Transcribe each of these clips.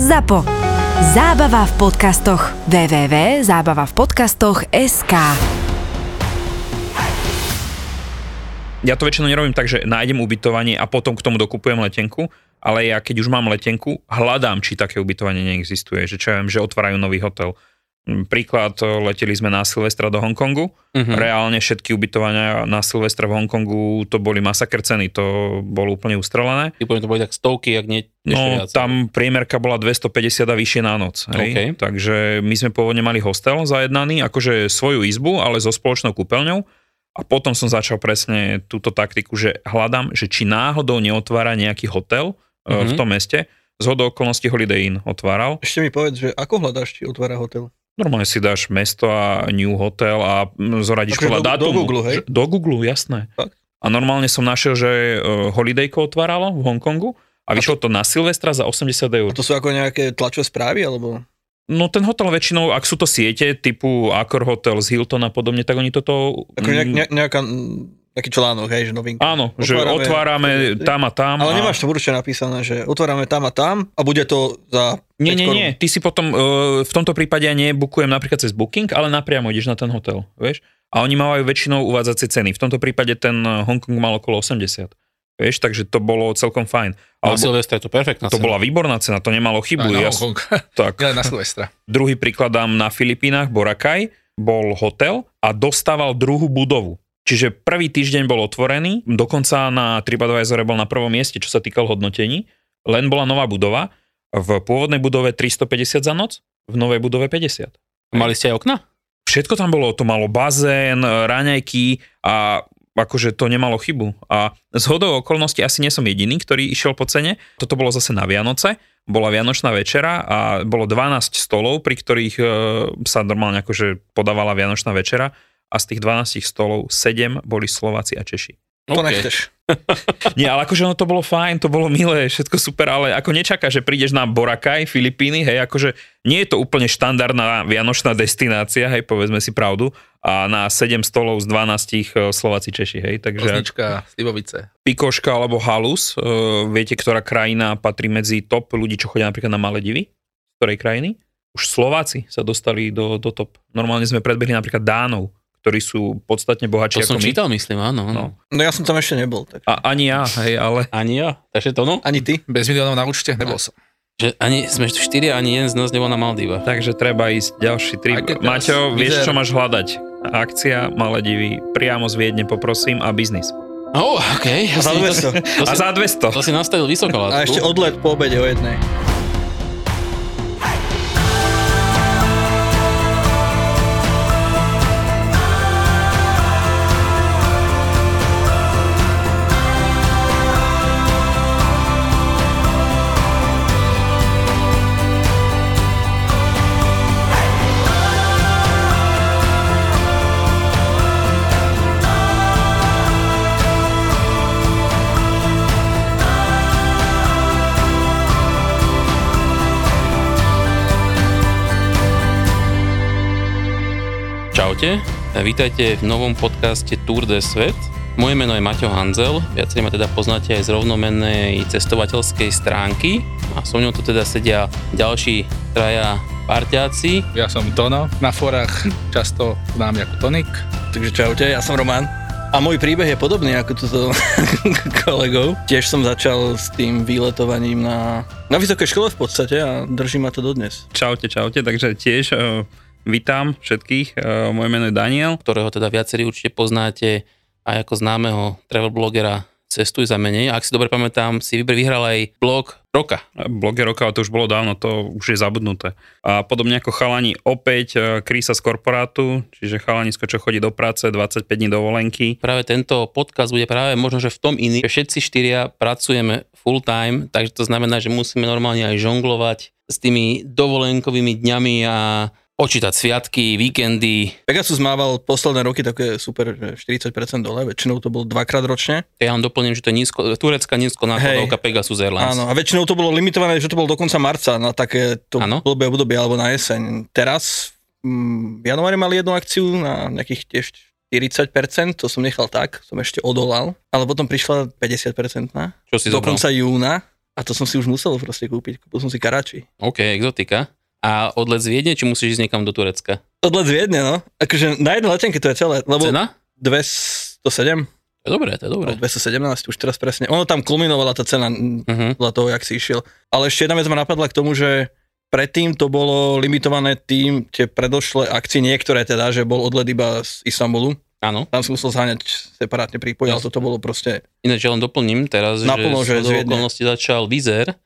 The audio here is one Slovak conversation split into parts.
ZAPO. Zábava v podcastoch. www.zábavavpodcastoch.sk Ja to väčšinou nerobím tak, že nájdem ubytovanie a potom k tomu dokupujem letenku, ale ja keď už mám letenku, hľadám, či také ubytovanie neexistuje, že čo ja viem, že otvárajú nový hotel. Mm, Príklad, leteli sme na Silvestra do Hongkongu, Mhm. reálne všetky ubytovania na Silvestra v Hongkongu, to boli masaker ceny, to bolo úplne ustrelené. Typujem, to boli tak stovky, ak nie No, viac. tam priemerka bola 250 a vyššie na noc. Hej? OK. Takže my sme pôvodne mali hostel zajednaný, akože svoju izbu, ale so spoločnou kúpeľňou. A potom som začal presne túto taktiku, že hľadám, že či náhodou neotvára nejaký hotel mm-hmm. v Mhm. tom meste. Z hodou okolností Holiday Inn otváral. Ešte mi povedz, že ako hľadáš, či otvára hotel? Normálne si dáš mesto a new hotel a mm, zoradíš Akože podľa do- do dátumu. Google, hej? Do Google, jasné. Fakt? A normálne som našiel, že uh, Holidayko otváralo v Hongkongu a vyšlo to na Silvestra za 80 eur. A to sú ako nejaké tlačové správy, alebo? No ten hotel väčšinou, ak sú to siete typu Accor Hotel z Hilton a podobne, tak oni toto... Ako nejak, ne, nejaká, taký článok, hej, že novinka. Áno, že otvárame tam a tam. Ale a... nemáš to určite napísané, že otvárame tam a tam a bude to za Nie, 5 nie, nie, ty si potom, uh, v tomto prípade ja nebukujem napríklad cez Booking, ale napriamo ideš na ten hotel, vieš? A oni majú väčšinou uvádzacie ceny. V tomto prípade ten uh, Hongkong mal okolo 80. Vieš, takže to bolo celkom fajn. Ale Ale Silvestra je to perfektná to cena. bola výborná cena, to nemalo chybu. Aj na Ja- Hongkong. tak. Nie, na Silvestra. Druhý príklad dám na Filipínach, Boracay, bol hotel a dostával druhú budovu. Čiže prvý týždeň bol otvorený, dokonca na TripAdvisore bol na prvom mieste, čo sa týkal hodnotení, len bola nová budova, v pôvodnej budove 350 za noc, v novej budove 50. Mali ste aj okna? Všetko tam bolo, to malo bazén, raňajky a akože to nemalo chybu. A z hodou okolností asi nie som jediný, ktorý išiel po cene. Toto bolo zase na Vianoce, bola Vianočná večera a bolo 12 stolov, pri ktorých e, sa normálne akože podávala Vianočná večera a z tých 12 stolov 7 boli Slováci a Češi. To OK. nechceš. Nie, ale akože ono to bolo fajn, to bolo milé, všetko super, ale ako nečaká, že prídeš na Boracay, Filipíny, hej, akože nie je to úplne štandardná vianočná destinácia, hej, povedzme si pravdu, a na 7 stolov z 12 Slováci Češi, hej, takže Osnička, Slivovice. Pikoška alebo Halus, e, viete, ktorá krajina patrí medzi top ľudí, čo chodia napríklad na Maledivy? Z ktorej krajiny? Už Slováci sa dostali do, do top. Normálne sme predbehli napríklad Dánov, ktorí sú podstatne To bohatší som ako my. čítal, myslím, áno. áno. No. No ja som tam ešte nebol. Tak. A ani ja, hej, ale Ani ja. Takže to no. Ani ty? Bez miliónov na účte? Nebol som. Že ani sme tu štyria, ani jeden z nás nebol na Maldivách. Takže treba ísť ďalší teraz Maťo, vieš, čo máš hľadať? Akcia Maledivy, priamo z Viedne poprosím a biznis. Oh, OK. A za 200. To A si, za 200. to si nastavil vysoko A ešte odlet po obede o jednej. Čaute, vítajte v novom podcaste Tour de Svet. Moje meno je Maťo Hanzel, viacerí ma teda poznáte aj z rovnomennej cestovateľskej stránky a so mnou tu teda sedia ďalší traja parťáci. Ja som Tono, na forách často známy ako Tonik. Takže čaute, ja som Roman. A môj príbeh je podobný ako túto kolegov. Tiež som začal s tým výletovaním na, na vysokej škole v podstate a drží ma to dodnes. Čaute, čaute, takže tiež uh, vítam všetkých. Uh, moje meno je Daniel. ktorého teda viacerí určite poznáte aj ako známeho travel blogera Cestuj za menej. Ak si dobre pamätám, si vyhral aj blog roka. Bloger roka, ale to už bolo dávno, to už je zabudnuté. A podobne ako chalani, opäť uh, krísa z korporátu, čiže chalanisko, čo chodí do práce, 25 dní dovolenky. Práve tento podcast bude práve možno, že v tom iný, že všetci štyria pracujeme full time, takže to znamená, že musíme normálne aj žonglovať s tými dovolenkovými dňami a počítať sviatky, víkendy. Pegasus mával posledné roky také super že 40% dole, väčšinou to bolo dvakrát ročne. Ja vám doplním, že to je nízko, turecká nízko nákladovka Pegasus Airlines. Áno, a väčšinou to bolo limitované, že to bolo do konca marca na také to blbé obdobie alebo na jeseň. Teraz mm, v januári mali jednu akciu na nejakých tiež 40%, to som nechal tak, som ešte odolal, ale potom prišla 50% na, Čo si do zobral? konca júna A to som si už musel proste kúpiť. Kúpil som si Karači. OK, exotika. A odlet z Viedne, či musíš ísť niekam do Turecka? Odlet z Viedne, no. Akože na jednej letenke to je celé. Lebo Cena? 207, To je dobré, to je dobré. 217, už teraz presne. Ono tam kulminovala tá cena Uh-huh. podľa toho, jak si išiel. Ale ešte jedna vec ma napadla k tomu, že predtým to bolo limitované tým, tie predošlé akcie, niektoré teda, že bol odlet iba z Istanbulu. Áno. Tam si musel zháňať separátne prípoj, ale toto bolo proste... Ináč ja len doplním teraz, Naplno, že že z okolností začal Vizer,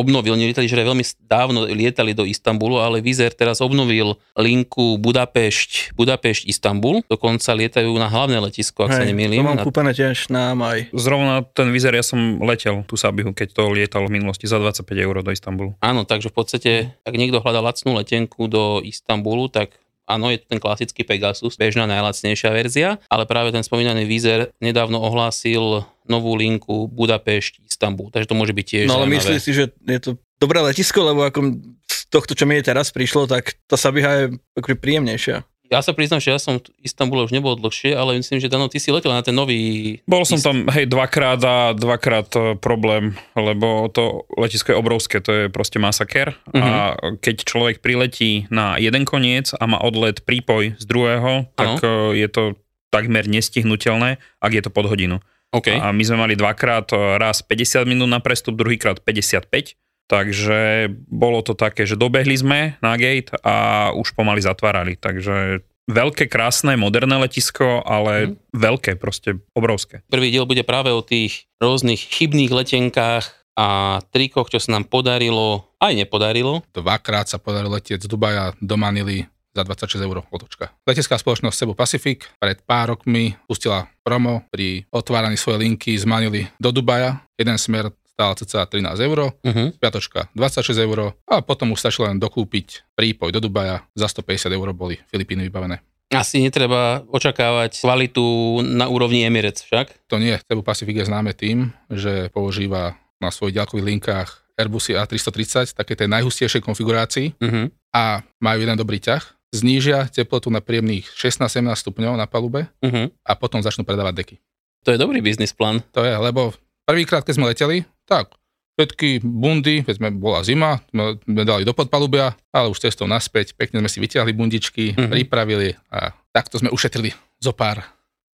obnovil, nelietali, že veľmi dávno lietali do Istanbulu, ale Vizer teraz obnovil linku Budapešť, Budapešť, Istanbul, dokonca lietajú na hlavné letisko, ak sa nemýlim. to mám Na- kúpené tiež na maj. Zrovna ten vizer, ja som letel tú Sabihu, keď to lietal v minulosti za 25 eur do Istanbulu. Áno, takže v podstate, ak niekto hľadá lacnú letenku do Istanbulu, tak áno, je to ten klasický Pegasus, bežná najlacnejšia verzia, ale práve ten spomínaný Vizer nedávno ohlásil novú linku Budapešť, Istanbul, takže to môže byť tiež No ale myslíš si, že je to dobré letisko, lebo ako z tohto, čo mi je teraz prišlo, tak tá Sabiha je akože príjemnejšia. Ja sa priznám, že ja som v Istambule už nebol dlhšie, ale myslím, že Dano, ty si letel na ten nový... Bol som tam, hej, dvakrát a dvakrát e, problém, lebo to letisko je obrovské, to je proste masaker. A keď človek priletí na jeden koniec a má odlet prípoj z druhého, tak e, je to takmer nestihnutelné, ak je to pod hodinu. OK. A my sme mali dvakrát, e, raz 50 minút na prestup, druhýkrát 55. Takže bolo to také, že dobehli sme na gate a už pomaly zatvárali. Takže veľké, krásne, moderné letisko, ale veľké, proste obrovské. Prvý diel bude práve o tých rôznych chybných letenkách a trikoch, čo sa nám podarilo, aj nepodarilo. Dvakrát sa podarilo letieť z Dubaja do Manily za 26 eur otočka. Letecká spoločnosť Cebu Pacific pred pár rokmi pustila promo pri otváraní svojej linky z Manily do Dubaja. Jeden smer stál cca 13 eur, Uh-huh. piatočka 26 eur a potom už stačilo len dokúpiť prípoj do Dubaja. Za 150 eur boli Filipíny vybavené. Asi netreba očakávať kvalitu na úrovni Emirates však. To nie, Cebu Pacific je známe tým, že používa na svojich ďalkových linkách Airbusy A330, také tej najhustejšej konfigurácii Uh-huh. a majú jeden dobrý ťah. Znížia teplotu na príjemných 16-17 stupňov na palube Uh-huh. a potom začnú predávať deky. To je dobrý biznis plán. To je, lebo prvýkrát, keď sme leteli, tak všetky bundy, keď sme bola zima, sme, dali do podpalubia, ale už cestou naspäť, pekne sme si vyťahli bundičky, Mhm. mm-hmm. pripravili a takto sme ušetrili zo pár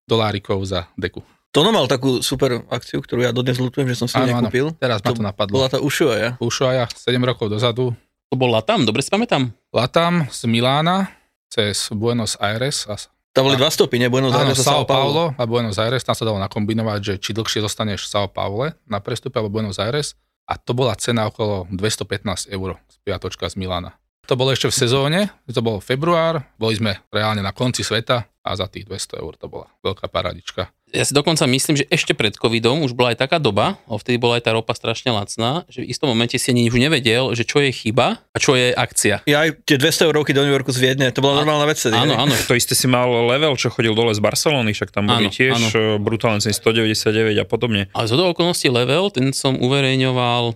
dolárikov za deku. Tono mal takú super akciu, ktorú ja dodnes ľutujem, že som si ju Áno, áno. nekúpil. Teraz ma To to napadlo. Bola tá Ushuaia. Ushuaia 7 rokov dozadu, To bol Latam, dobre si pamätám. Latam z Milána cez Buenos Aires a Tam boli dva stopy, nie? Buenos Aires a São Paulo a Buenos Aires, tam sa dalo nakombinovať, že či dlhšie zostaneš v São Paule na prestupe alebo Buenos Aires a to bola cena okolo 215 eur z piatočka z Milána. To bolo ešte v sezóne, to bol február, boli sme reálne na konci sveta a za tých 200 eur to bola veľká paradička. Ja si dokonca myslím, že ešte pred covidom už bola aj taká doba, a vtedy bola aj tá ropa strašne lacná, že v istom momente si ani už nevedel, že čo je chyba a čo je akcia. Ja aj tie 200 eurovky do New Yorku z Viedne, to bola normálna vec. Áno, áno. To isté si mal level, čo chodil dole z Barcelony, však tam boli Áno, tiež áno. áno. brutálne ceny 199 a podobne. Ale z okolností level, ten som uverejňoval,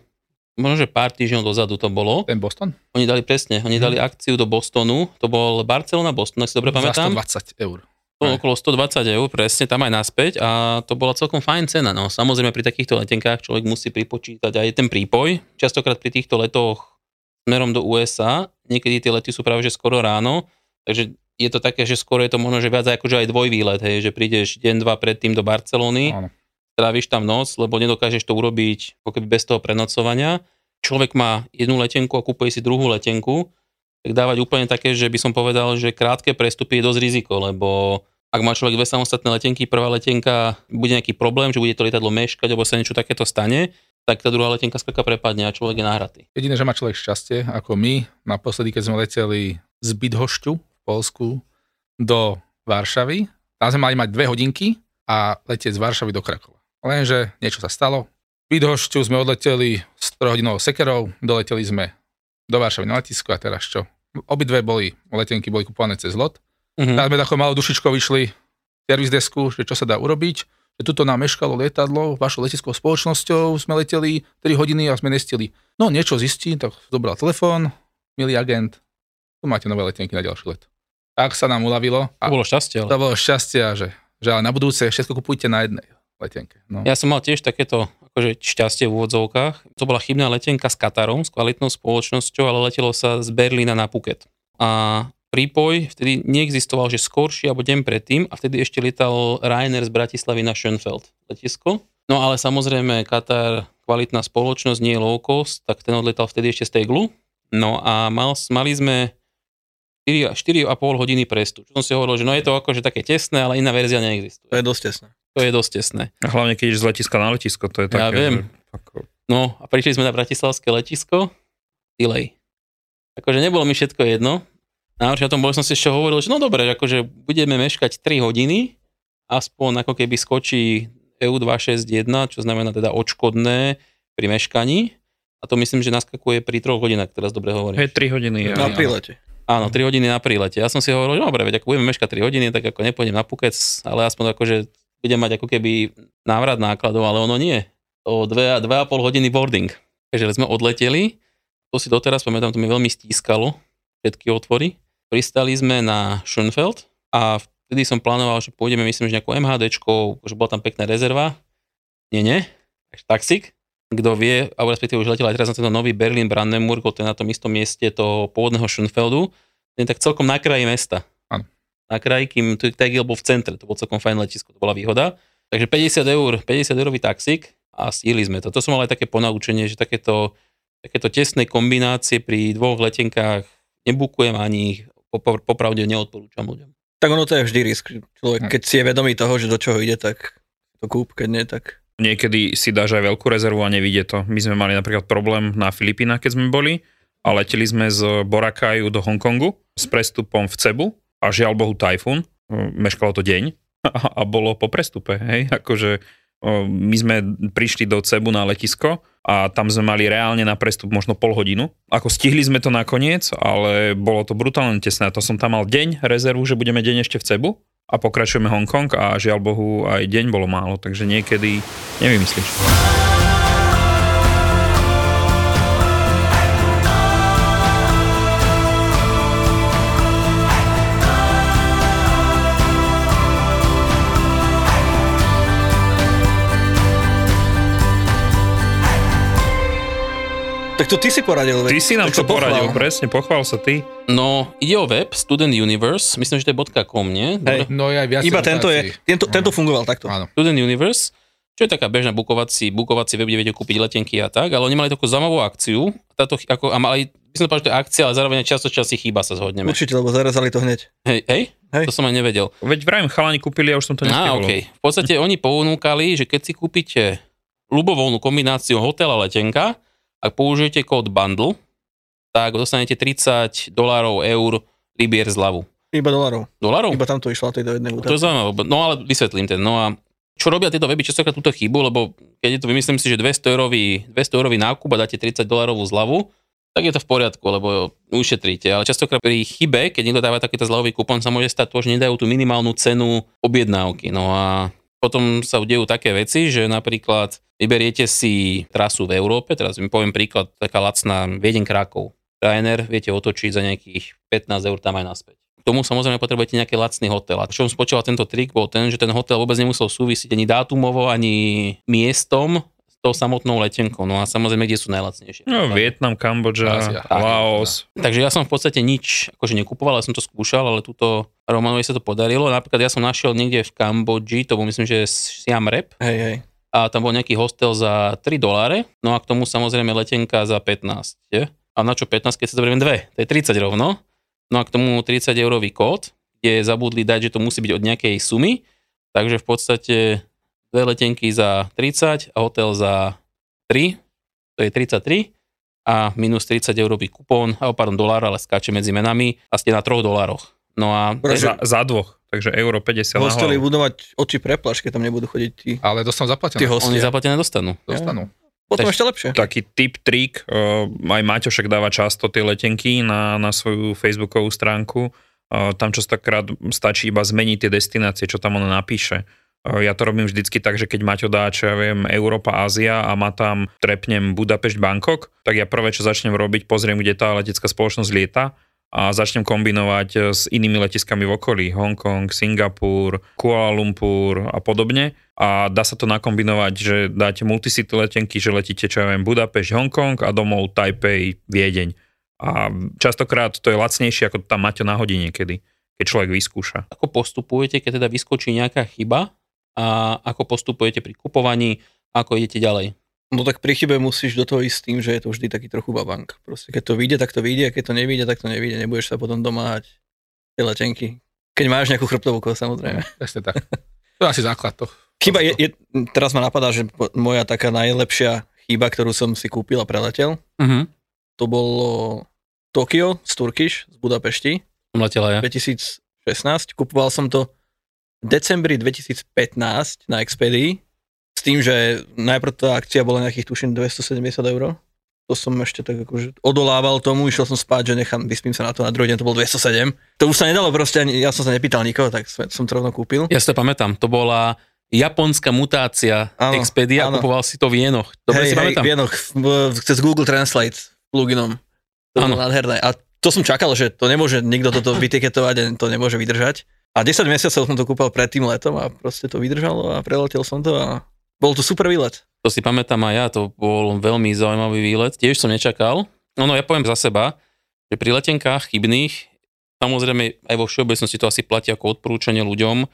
možno, že pár týždňov dozadu to bolo. Ten Boston? Oni dali presne, oni dali akciu do Bostonu, to bol Barcelona Boston, ak si dobre pamätám. Za 120 eur. Bolo okolo 120 eur, presne, tam aj naspäť a to bola celkom fajn cena. No samozrejme pri takýchto letenkách človek musí pripočítať aj ten prípoj. Častokrát pri týchto letoch smerom do USA, niekedy tie lety sú práve že skoro ráno, takže je to také, že skoro je to možno, že viac akože aj dvojvýlet, hej, že prídeš deň, dva predtým do Barcelony, Áno. tráviš tam noc, lebo nedokážeš to urobiť ako keby bez toho prenocovania. Človek má jednu letenku a kúpuje si druhú letenku, tak dávať úplne také, že by som povedal, že krátke prestupy je dosť riziko, lebo ak má človek dve samostatné letenky, prvá letenka bude nejaký problém, že bude to lietadlo meškať, alebo sa niečo takéto stane, tak tá druhá letenka skaka prepadne a človek je nahratý. Jediné, že má človek šťastie, ako my, naposledy, keď sme leteli z Bydhošťu v Polsku do Varšavy, tam sme mali mať dve hodinky a letieť z Varšavy do Krakova. Lenže niečo sa stalo. V Bydhošťu sme odleteli s trojhodinovou sekerou, doleteli sme do Varšavy na letisku a teraz čo? Obidve boli, letenky boli kupované cez lot. Mhm. Tak sme takou malou dušičkou vyšli servis desku, že čo sa dá urobiť. Že tuto nám meškalo lietadlo, vašou letiskou spoločnosťou sme leteli 3 hodiny a sme nestili. No niečo zistí, tak zobral telefón, milý agent, tu máte nové letenky na ďalší let. Tak sa nám uľavilo a To bolo šťastie. Ale... to bolo šťastie, že, že ale na budúce všetko kupujte na jednej letenke. No. Ja som mal tiež takéto akože šťastie v úvodzovkách. To bola chybná letenka s Katarom, s kvalitnou spoločnosťou, ale letelo sa z Berlína na Phuket. A prípoj vtedy neexistoval, že skorší alebo deň predtým a vtedy ešte lietal Ryanair z Bratislavy na Schönfeld letisko. No ale samozrejme Katar, kvalitná spoločnosť, nie je low cost, tak ten odletal vtedy ešte z Teglu. No a mal, mali sme 4, 4,5 hodiny prestu. Čo som si hovoril, že no je to akože také tesné, ale iná verzia neexistuje. To je dosť tesné. To je dosť tesné. A hlavne keď ideš z letiska na letisko, to je také, Ja viem. že ako, No a prišli sme na bratislavské letisko, delay. Akože nebolo mi všetko jedno. Na tom bolo, som si ešte hovoril, že no dobre, že akože budeme meškať 3 hodiny, aspoň ako keby skočí EU261, čo znamená teda odškodné pri meškaní. A to myslím, že naskakuje pri 3 hodinách, teraz dobre hovorím. hej, 3 hodiny. Na Ja. prílete. Áno, 3 hodiny na prílete. Ja som si hovoril, že dobre, veď ako budeme meškať 3 hodiny, tak ako nepôjdem na Phuket, ale aspoň akože budem mať ako keby návrat nákladov, ale ono nie. O 2, 2,5 hodiny boarding. Takže sme odleteli, to si doteraz pamätám, to mi veľmi stískalo, všetky otvory. Pristali sme na Schönfeld a vtedy som plánoval, že pôjdeme, myslím, že nejakou MHDčkou, že bola tam pekná rezerva. Nie, nie, takže taxík. Kto vie, alebo respektíve už letel aj teraz na tento nový Berlin Brandenburg, to je na tom istom mieste toho pôvodného Schönfeldu, ten je tak celkom na kraji mesta. Áno. Na kraji, kým Tegel bol v centre, to bol celkom fajn letisko, to bola výhoda. Takže 50 eur, 50 eurový taxík a stihli sme to. To som mal aj také ponaučenie, že takéto, takéto tesné kombinácie pri dvoch letenkách nebukujem ani ich popra- popravde neodporúčam ľuďom. Tak ono to je vždy risk. Človek, Hm. keď si je vedomý toho, že do čoho ide, tak to kúp, keď nie, tak... Niekedy si dáš aj veľkú rezervu a nevidie to. My sme mali napríklad problém na Filipínach, keď sme boli a leteli sme z Borakaju do Hongkongu s prestupom v Cebu a žiaľ Bohu tajfún. Meškalo to deň a, a bolo po prestupe. Hej? Akože my sme prišli do Cebu na letisko a tam sme mali reálne na prestup možno pol hodinu. Ako stihli sme to nakoniec, ale bolo to brutálne tesné. To som tam mal deň rezervu, že budeme deň ešte v Cebu a pokračujeme Hongkong a žiaľ Bohu aj deň bolo málo, takže niekedy nevymyslíš. Tak to ty si poradil. Ty si nám to pochvál. poradil, presne, pochvál sa ty. No, ide o web Student Universe, myslím, že to je .com, nie? Dobre? No aj viac Iba tento je, tento, tento fungoval takto. Áno. Student Universe, čo je taká bežná bukovací, bukovací web, kde viete kúpiť letenky a tak, ale oni mali takú zaujímavú akciu, táto, ako, a mali, by som povedal, že to je akcia, ale zároveň často časí chýba sa zhodneme. Určite, lebo zarazali to hneď. Hej, hej, Hej. to som aj nevedel. Veď vrajím, chalani kúpili a už som to Á, nestihol. okay. V podstate oni ponúkali, že keď si kúpite ľubovoľnú kombináciu hotel a letenka, ak použijete kód bundle, tak dostanete 30 dolárov, eur, libier zľavu. Iba dolarov. Dolarov? Iba tam to išlo tej do jednej To je zaujímavé, no ale vysvetlím ten. No a čo robia tieto weby častokrát túto chybu, lebo keď je to, vymyslím si, že 200 eurový, 200 eurový nákup a dáte 30 dolarovú zľavu, tak je to v poriadku, lebo ušetríte. Ale častokrát pri chybe, keď niekto dáva takýto zľavový kupón, sa môže stať to, že nedajú tú minimálnu cenu objednávky. No a potom sa udejú také veci, že napríklad vyberiete si trasu v Európe, teraz mi poviem príklad, taká lacná Viedeň Krakov. Ryanair viete otočiť za nejakých 15 eur tam aj naspäť. K tomu samozrejme potrebujete nejaký lacný hotel. A čo spočíval tento trik, bol ten, že ten hotel vôbec nemusel súvisiť ani dátumovo, ani miestom s tou samotnou letenkou. No a samozrejme, kde sú najlacnejšie. No, Vietnam. Kambodža. Laos. Takže ja som v podstate nič akože nekupoval, ale som to skúšal, ale túto Romanovi sa to podarilo. Napríklad ja som našiel niekde v Kambodži, to bol myslím, že Siam Rep, Hej, hej. a tam bol nejaký hostel za 3 doláre, no a k tomu samozrejme letenka za 15. Je? A na čo 15, keď si zoberiem dve? To je 30 rovno. No a k tomu 30 eurový kód, kde zabudli dať, že to musí byť od nejakej sumy. Takže v podstate dve letenky za 30 a hotel za 3, to je 33 a minus 30 eurový kupón, a pardon, dolár, ale skáče medzi menami a ste na 3 dolároch. No a Pretože Za, za dvoch, takže euro 50 na hostely hlavu. budú mať oči preplaš, keď tam nebudú chodiť tí, Ale dostanú zaplatené. tí hostia. oni zaplatené dostanú. Dostanú. Potom Takže- ešte lepšie. Taký tip, trik, uh, aj Maťo však dáva často tie letenky na, na svoju facebookovú stránku. Uh, tam častokrát stačí iba zmeniť tie destinácie, čo tam on napíše. Uh, ja to robím vždycky tak, že keď Maťo dá, čo ja viem, Európa, Ázia a má tam, trepnem Budapešť, Bangkok, tak ja prvé, čo začnem robiť, pozriem, kde tá letecká spoločnosť lieta a začnem kombinovať e, s inými letiskami v okolí, Hongkong, Singapur, Kuala Lumpur a podobne. A dá sa to nakombinovať, že dáte multicity letenky, že letíte, čo ja viem, Budapešť, Hongkong a domov Taipei, Viedeň. A častokrát to je lacnejšie, ako tam máte na hodine niekedy, keď človek vyskúša. Ako postupujete, keď teda vyskočí nejaká chyba a ako postupujete pri kupovaní, ako idete ďalej? No tak pri chybe musíš do toho ísť s tým, že je to vždy taký trochu babank. Proste keď to vyjde, tak to vyjde, a keď to nevyjde, tak to nevyjde. Nebudeš sa potom domáhať tej letenky. Keď máš nejakú chrbtovú kost, samozrejme. Presne tak. To je asi základ to. Chyba je, je, teraz ma napadá, že moja taká najlepšia chyba, ktorú som si kúpil a preletel, Mhm. to bolo Tokio z Turkish, z Budapešti, Som letela ja. 2016. Kupoval som to v decembri 2015 na Expedii, s tým, že najprv tá akcia bola nejakých, tuším, 270 eur. To som ešte tak akože odolával tomu, išiel som spať, že nechám, vyspím sa na to, na druhý deň to bol 207. To už sa nedalo proste, ani, ja som sa nepýtal nikoho, tak som som to rovno kúpil. Ja si to pamätám, to bola japonská mutácia Áno, Expedia, áno. kupoval si to v jenoch. Dobre hej, si hej, pamätám. V- v- cez Google Translate pluginom. To Áno. bolo nádherné. A to som čakal, že to nemôže nikto toto vytiketovať a to nemôže vydržať. A 10 mesiacov som to kúpal pred tým letom a proste to vydržalo a preletel som to a bol to super výlet. To si pamätám aj ja, to bol veľmi zaujímavý výlet. Tiež som nečakal. No, no ja poviem za seba, že pri letenkách chybných, samozrejme aj vo všeobecnosti to asi platí ako odporúčanie ľuďom,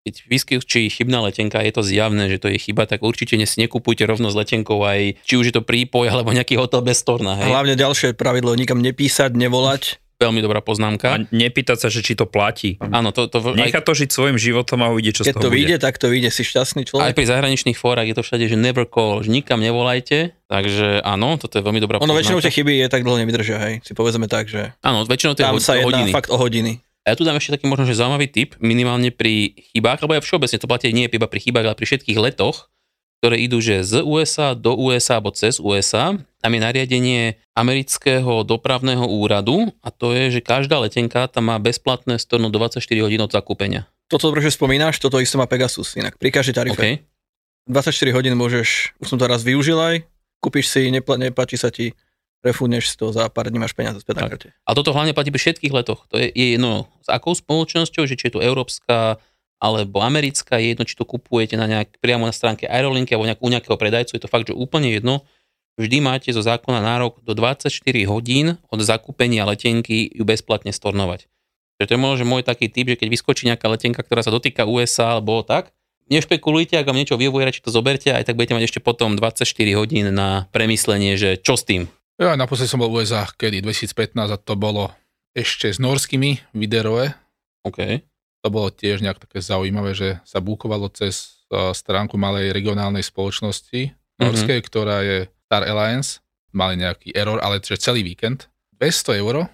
keď vyskočí chybná letenka, je to zjavné, že to je chyba, tak určite ne- nekupujte rovno s letenkou aj, či už je to prípoj alebo nejaký hotel bez storna, A hej. hlavne ďalšie pravidlo, nikam nepísať, nevolať. Veľmi dobrá A poznámka. nepýtať sa, že či to platí. Áno, to, to aj, Nechá to žiť svojim životom a uvidie, čo z Keď toho to vyjde, tak to vyjde, si šťastný aj človek. pri zahraničných fórach je to všade, že never call, že nikam nevolajte, takže áno, toto je veľmi dobrá Ono väčšinou tie poznámka. chyby je tak dlho nevydržia, hej. Si povedzme tak, že Áno, väčšinou to je tam ho- sa jedná hodiny. fakt o hodiny. A ja tu dám ešte taký možno, že zaujímavý tip, minimálne pri chybách, alebo aj všeobecne to platí nie iba pri chybách, ale pri všetkých letoch, ktoré idú že z USA do USA alebo cez USA. Tam je nariadenie amerického dopravného úradu a to je, že každá letenka tam má bezplatné storno do 24 hodín od zakúpenia. Toto dobre, že spomínaš, toto isté má Pegasus inak. Pri každej tarife. OK? 24 hodín môžeš, už som to raz využil aj, kúpiš si, nepla, nepáči sa ti, refundneš si to za pár dní máš peniaze späť na karte. A toto hlavne platí pri všetkých letoch. To je, je jedno s akou spoločnosťou, že či je to európska alebo americká, je jedno, či to kupujete na nejak, priamo na stránke Aerolinky alebo nejak, u nejakého predajcu, je to fakt, že úplne jedno. Vždy máte zo zákona nárok do 24 hodín od zakúpenia letenky ju bezplatne stornovať. Čiže to je možno že môj taký typ, že keď vyskočí nejaká letenka, ktorá sa dotýka USA alebo tak, nešpekulujte, ak vám niečo vyhovuje, radšej to zoberte, aj tak budete mať ešte potom 24 hodín na premyslenie, že čo s tým. Ja naposledy som bol v USA, kedy 2015 a to bolo ešte s norskými videroe. OK. To bolo tiež nejak také zaujímavé, že sa búkovalo cez eh, stránku malej regionálnej spoločnosti norskej, ktorá je Star Alliance. Mali nejaký error, ale že celý víkend. 200 eur,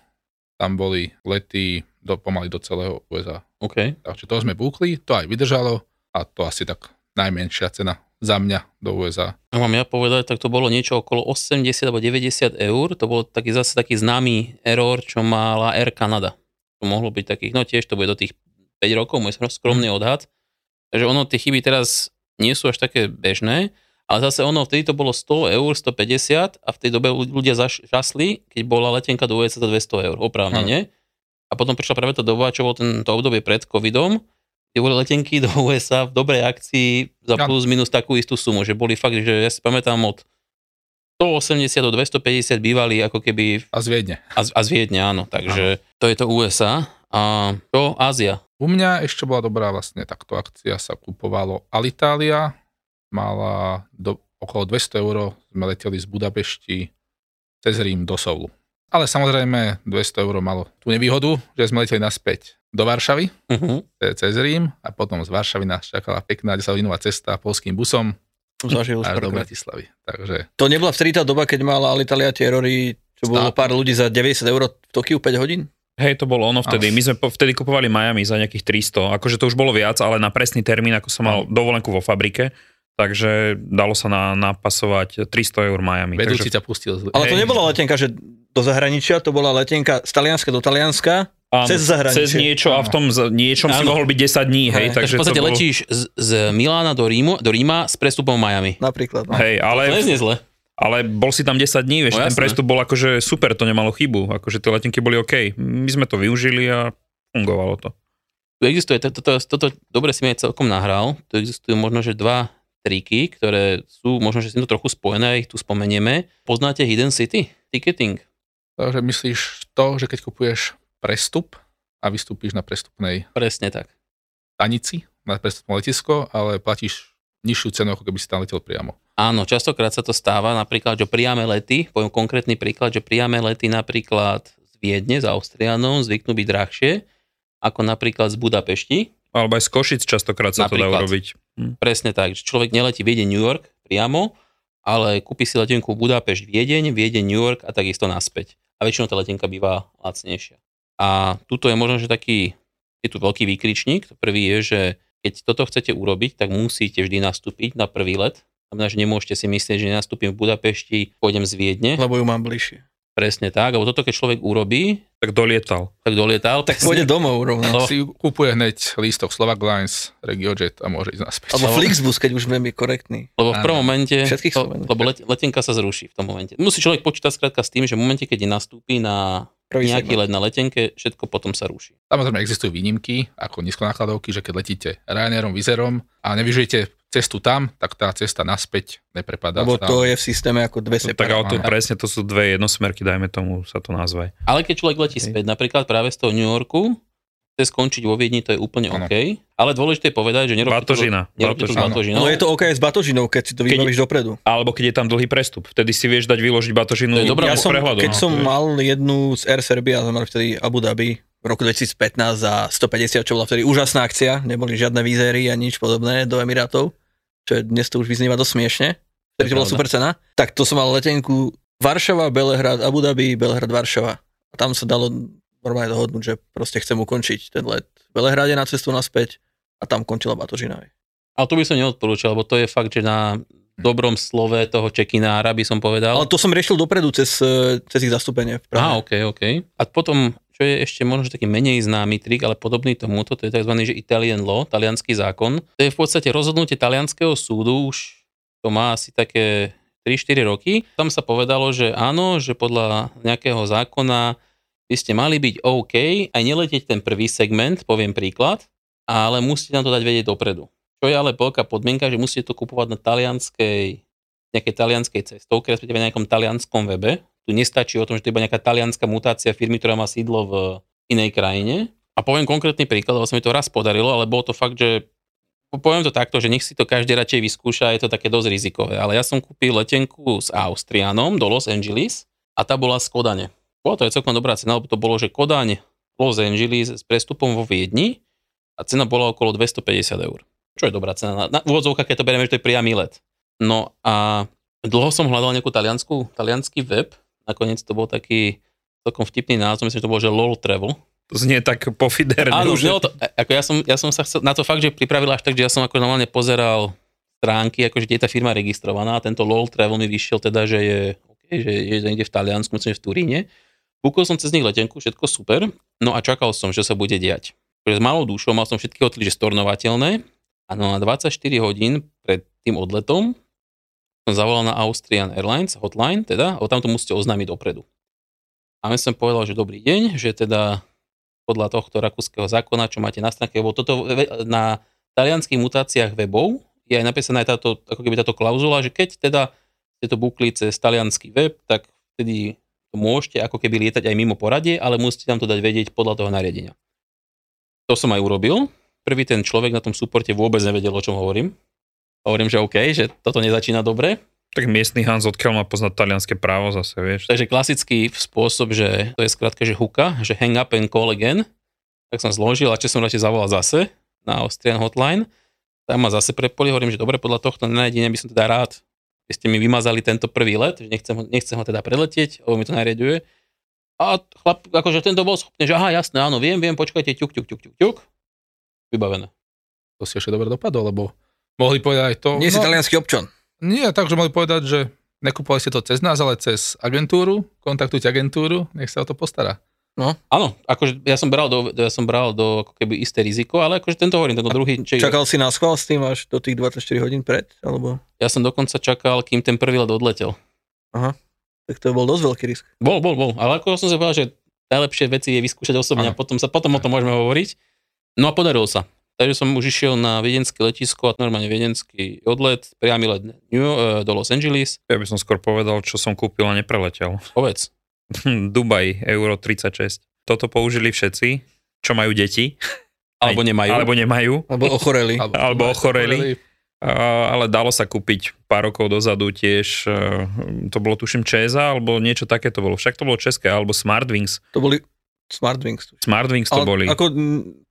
tam boli lety do, pomaly do celého USA. OK. Takže to sme búkli, to aj vydržalo a to asi tak najmenšia cena za mňa do USA. Ak mám ja povedať, tak to bolo niečo okolo 80 alebo 90 eur. To bol taký zase taký známy error, čo mala Air Canada. To mohlo byť takých, no tiež to bude do tých 5 rokov, môj skromný odhad. Takže ono, tie chyby teraz nie sú až také bežné, ale zase ono, vtedy to bolo 100 eur, 150 a v tej dobe ľudia zaš- žasli, keď bola letenka do USA za 200 eur, oprávnene. A potom prišla práve tá doba, čo bolo tento obdobie pred covidom, kde boli letenky do USA v dobrej akcii za Áno. plus minus takú istú sumu, že boli fakt, že ja si pamätám od 180 do 250 bývali ako keby A z Viedne. a, z- a z Viedne, áno, takže to je to USA a to Ázia. U mňa ešte bola dobrá vlastne takto akcia, sa kupovalo Alitalia, mala do, okolo 200 eur, sme leteli z Budapešti cez Rím do Soulu. Ale samozrejme 200 eur malo tú nevýhodu, že sme leteli naspäť do Varšavy, Uh-huh. ce- cez Rím a potom z Varšavy nás čakala pekná 10 hodinová cesta polským busom Som zažil až do. Bratislavy. Takže To nebola vtedy tá doba, keď mala Alitalia tie čo bolo pár ľudí za 90 eur v Tokiu 5 hodín? Hej, to bolo ono vtedy. My sme po- vtedy kupovali Miami za nejakých 300. Akože to už bolo viac, ale na presný termín, ako som mal dovolenku vo fabrike, takže dalo sa na, napasovať 300 eur Miami. vedúci Takže, ťa pustil z... Ale to nebola letenka, že do zahraničia, to bola letenka z Talianska do Talianska, áno, cez zahraničie. Cez niečo a v tom z- niečom si Áno. mohol byť 10 dní, hej. Hej. Takže Takže v podstate to bolo, letíš z, z Milána do, Rímu, do Ríma s prestupom Miami. napríklad. No. Hej, To ale, neznie zle. Ale bol si tam 10 dní, vieš, No ten prestup bol akože super, to nemalo chybu, akože tie letenky boli OK. My sme to využili a fungovalo to. Tu existuje, toto, toto, toto dobre si mi aj celkom nahral, tu existujú možno, že dva triky, ktoré sú možno, že s týmto trochu spojené, ich tu spomenieme. Poznáte Hidden City? Ticketing. Takže myslíš to, že keď kupuješ prestup a vystúpiš na prestupnej Presne tak. stanici, na prestupné letisko, ale platíš nižšiu cenu, ako keby si tam letel priamo. Áno, častokrát sa to stáva, napríklad, že priame lety, poviem konkrétny príklad, že priame lety napríklad z Viedne, z Austrianov zvyknú byť drahšie, ako napríklad z Budapešti. Alebo aj z Košic častokrát sa to dá Napríklad. urobiť. Hm. Presne tak, že človek neletí Viedeň, New York priamo, ale kúpi si letenku Budapešť, Viedeň, Viedeň, New York a takisto naspäť. A väčšinou tá letenka býva lacnejšia. A tuto je možno, že taký, je tu veľký výkričník. Prvý je, že keď toto chcete urobiť, tak musíte vždy nastúpiť na prvý let. Znamená, že nemôžete si myslieť, že nastúpim v Budapešti, pôjdem z Viedne. Lebo ju mám bližšie. Presne tak, lebo toto keď človek urobí, Tak dolietal. tak dolietal. Tak pôjde domov rovno. No. Si kúpuje hneď lístok Slovak Lines, RegioJet a môže ísť naspäť. Alebo Flixbus, keď už budem byť korektný. Lebo v prvom momente, Všetkých to, lebo let, letenka sa zruší v tom momente. Musí človek počítať skrátka s tým, že v momente, keď nastúpi na Prvý nejaký segment. let na letenke, všetko potom sa ruší. Samozrejme existujú výnimky, ako nízkonákladovky, že keď letíte Ryanairom, Vizerom a nevyžijete cestu tam, tak tá cesta naspäť neprepadá. Lebo to je v systéme ako dve No, tak ale to separátne. presne, to sú dve jednosmerky, dajme tomu, sa to nazve. Ale keď človek letí späť, napríklad práve z toho New Yorku, chce skončiť vo Viedni, to je úplne Áno. OK. Ale dôležité je povedať, že nerobte Batožina. to, s Batožina. batožinou. No je to OK s batožinou, keď si to vybavíš dopredu. Alebo keď je tam dlhý prestup, vtedy si vieš dať vyložiť batožinu To je dobrá- Ja som, prehľadom. keď no, som mal jednu z Air Serbia, sme mali vtedy Abu Dhabi v roku 2015 za 150, čo bola vtedy úžasná akcia, neboli žiadne vízery a nič podobné do Emirátov, čo je, dnes to už vyznieva dosť smiešne, vtedy to bola super cena. Tak to som mal letenku Varšava, Belehrad, Abu Dhabi, Belehrad, Varšava. A tam sa dalo normálne dohodnúť, že proste chcem ukončiť ten let v Belehrade na cestu naspäť a tam končila batožina. Ale to by som neodporúčal, lebo to je fakt, že na dobrom slove toho čekinára by som povedal. Ale to som riešil dopredu cez, eh, cez ich zastúpenie v Prahe. Á, OK, OK. A potom, čo je ešte možno že taký menej známy trik, ale podobný tomuto, to je tzv. že Italian law, talianský zákon. To je v podstate rozhodnutie talianského súdu, už to má asi také 3-4 roky. Tam sa povedalo, že áno, že podľa nejakého zákona by ste mali byť OK, aj neletieť ten prvý segment, poviem príklad, ale musíte nám to dať vedieť dopredu. Čo je ale veľká podmienka, že musíte to kupovať na talianskej, nejakej talianskej cestovke, respektíve na nejakom talianskom webe. Tu nestačí o tom, že to je iba nejaká talianská mutácia firmy, ktorá má sídlo v inej krajine. A poviem konkrétny príklad, lebo sa mi to raz podarilo, ale bolo to fakt, že poviem to takto, že nech si to každý radšej vyskúša, je to také dosť rizikové. Ale ja som kúpil letenku s Austrianom do Los Angeles a tá bola z Kodane. Bola to aj celkom dobrá cena, lebo to bolo, že Kodaň Los Angeles s prestupom vo Viedni a cena bola okolo 250 eur. Čo je dobrá cena. Na, na úvodzovkách, keď to berieme, že to je priamy let. No a dlho som hľadal nejakú taliansku, talianský web, nakoniec to bol taký celkom vtipný názov, myslím, že to bolo, že LOL Travel. To znie tak pofiderne. Áno, že- to, ako ja som, ja som sa chcel, na to fakt, že pripravil až tak, že ja som ako normálne pozeral stránky, akože kde je tá firma registrovaná a tento LOL Travel mi vyšiel teda, že je, okay, že je niekde v Taliansku, myslím, že v Turíne. Bukol som cez nich letenku, všetko super, no a čakal som, že sa bude diať. Takže s malou dušou mal som všetky hotely, že stornovateľné a no na 24 hodín pred tým odletom som zavolal na Austrian Airlines hotline, teda, a tam to musíte oznámiť dopredu. A my som povedal, že dobrý deň, že teda podľa tohto rakúskeho zákona, čo máte na stránke, lebo toto na talianských mutáciách webov je aj napísaná aj táto, ako keby táto klauzula, že keď teda ste to bukli cez talianský web, tak vtedy môžete ako keby lietať aj mimo poradie, ale musíte tam to dať vedieť podľa toho nariadenia. To som aj urobil. Prvý ten človek na tom suporte vôbec nevedel, o čom hovorím. Hovorím, že OK, že toto nezačína dobre. Tak miestny Hans odkiaľ má poznať talianské právo zase, vieš. Takže klasický spôsob, že to je skrátka, že huka, že hang up and call again. Tak som zložil a čo som radšej zavolal zase na Austrian hotline. Tam ma zase prepoli, hovorím, že dobre, podľa tohto nariadenia by som teda rád, by ste mi vymazali tento prvý let, že nechcem, ho- nechcem ho teda preletieť, lebo mi to nariaduje. A chlap, akože tento bol schopný, že aha, jasné, áno, viem, viem, počkajte, ťuk, ťuk, ťuk, ťuk, ťuk. Vybavené. To si ešte dobre dopadlo, lebo mohli povedať aj to. Nie si no, talianský občan. Nie, takže mohli povedať, že nekupovali ste to cez nás, ale cez agentúru, kontaktujte agentúru, nech sa o to postará. Áno, akože ja som bral do, ja som bral do ako keby isté riziko, ale akože tento hovorím, tento druhý, či, Čakal si na schvál s tým až do tých 24 hodín pred? Alebo... ja som dokonca čakal, kým ten prvý let odletel. Tak to bol dosť veľký risk. Bol, bol, bol. Ale ako som sa povedal, že najlepšie veci je vyskúšať osobne a Áno. potom, sa, potom o tom môžeme hovoriť. No a podarilo sa. Takže som už išiel na viedenské letisko a normálne viedenský odlet, priamy let New, e, do Los Angeles. Ja by som skôr povedal, čo som kúpil a nepreletel. Povedz. Dubaj, euro 36. Toto použili všetci, čo majú deti. Alebo nemajú. Alebo nemajú. Alebo ochoreli. Alebo ochoreli. Ale dalo sa kúpiť pár rokov dozadu tiež, e, to bolo tuším Česa, alebo niečo také to bolo. Však to bolo české, alebo Smartwings. To boli Smartwings. Smartwings to Ale boli. Ako